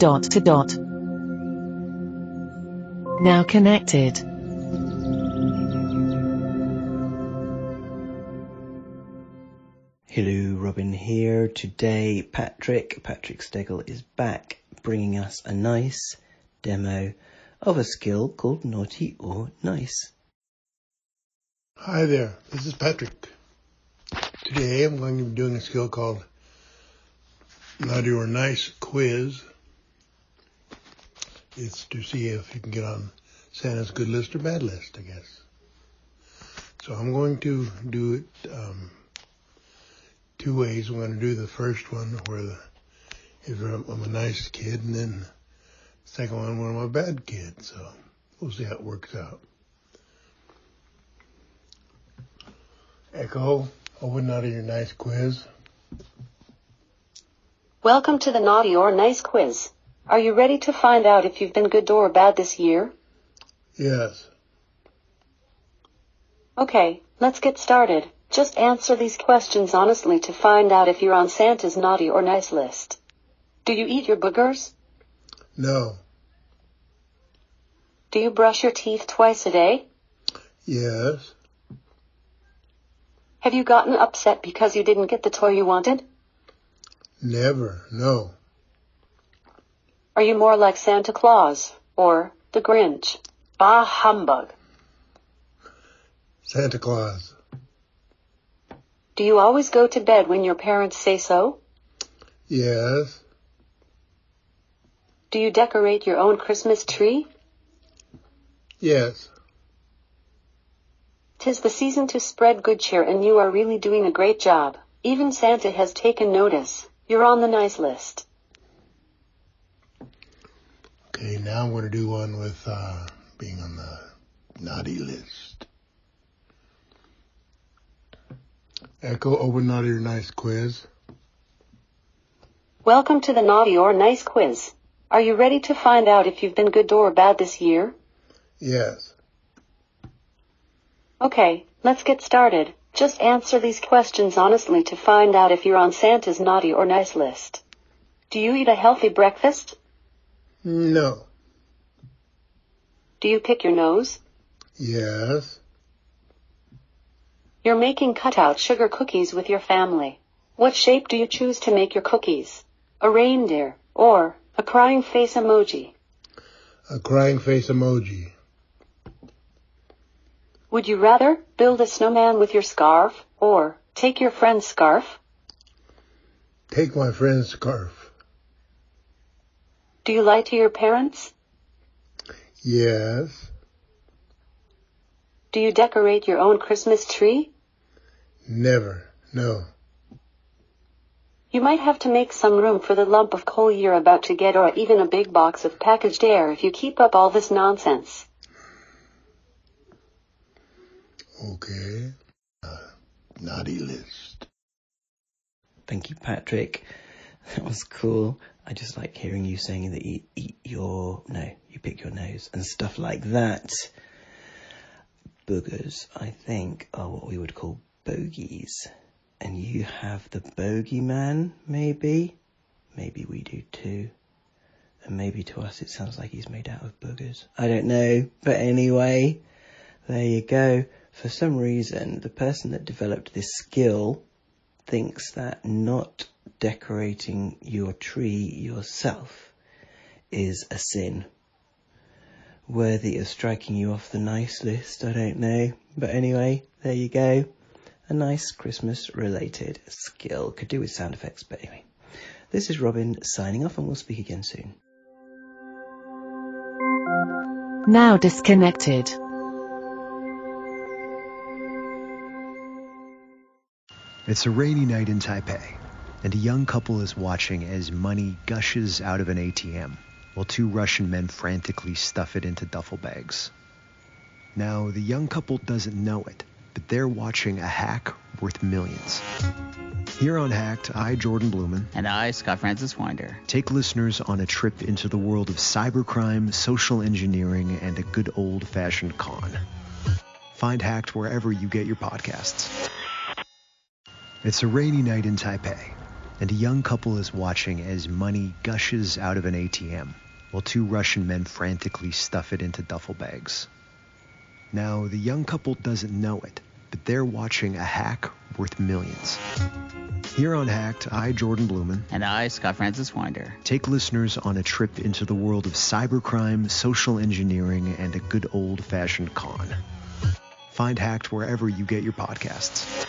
dot to dot. Now connected. Hello, Robin here. Today, Patrick, Patrick Steggle is back bringing us a nice demo of a skill called Naughty or Nice. Hi there, this is Patrick. Today I'm going to be doing a skill called Naughty or Nice Quiz. It's to see if you can get on Santa's good list or bad list, I guess. So I'm going to do it um, two ways. I'm going to do the first one where the, if I'm a nice kid, and then the second one where I'm a bad kid. So we'll see how it works out. Echo, open of your nice quiz. Welcome to the Naughty or Nice quiz. Are you ready to find out if you've been good or bad this year? Yes. Okay, let's get started. Just answer these questions honestly to find out if you're on Santa's naughty or nice list. Do you eat your boogers? No. Do you brush your teeth twice a day? Yes. Have you gotten upset because you didn't get the toy you wanted? Never. No. Are you more like Santa Claus or the Grinch? Bah humbug. Santa Claus. Do you always go to bed when your parents say so? Yes. Do you decorate your own Christmas tree? Yes. Tis the season to spread good cheer and you are really doing a great job. Even Santa has taken notice. You're on the nice list. Okay, now I'm going to do one with uh, being on the naughty list. Echo, open naughty or nice quiz. Welcome to the Naughty or Nice quiz. Are you ready to find out if you've been good or bad this year? Yes. Okay, let's get started. Just answer these questions honestly to find out if you're on Santa's naughty or nice list. Do you eat a healthy breakfast? No. Do you pick your nose? Yes. You're making cutout sugar cookies with your family. What shape do you choose to make your cookies? A reindeer or a crying face emoji? A crying face emoji. Would you rather build a snowman with your scarf or take your friend's scarf? Take my friend's scarf. Do you lie to your parents? Yes. Do you decorate your own Christmas tree? Never. No. You might have to make some room for the lump of coal you're about to get or even a big box of packaged air if you keep up all this nonsense. Okay. Uh, naughty list. Thank you, Patrick. That was cool. I just like hearing you saying that you eat your, no, you pick your nose and stuff like that. Boogers, I think, are what we would call bogies. And you have the bogeyman, maybe? Maybe we do too. And maybe to us it sounds like he's made out of boogers. I don't know. But anyway, there you go. For some reason, the person that developed this skill thinks that not decorating your tree yourself is a sin. Worthy of striking you off the nice list, I don't know. But anyway, there you go. A nice Christmas related skill. Could do with sound effects, but anyway. This is Robin signing off and we'll speak again soon. Now disconnected. It's a rainy night in Taipei, and a young couple is watching as money gushes out of an ATM while two Russian men frantically stuff it into duffel bags. Now, the young couple doesn't know it, but they're watching a hack worth millions. Here on Hacked, I, Jordan Blumen, And I, Scott Francis Winder. take listeners on a trip into the world of cybercrime, social engineering, and a good old fashioned con. Find Hacked wherever you get your podcasts. It's a rainy night in Taipei, and a young couple is watching as money gushes out of an ATM while two Russian men frantically stuff it into duffel bags. Now, the young couple doesn't know it, but they're watching a hack worth millions. Here on Hacked, I, Jordan Blumen, And I, Scott Francis Winder. take listeners on a trip into the world of cybercrime, social engineering, and a good old fashioned con. Find Hacked wherever you get your podcasts.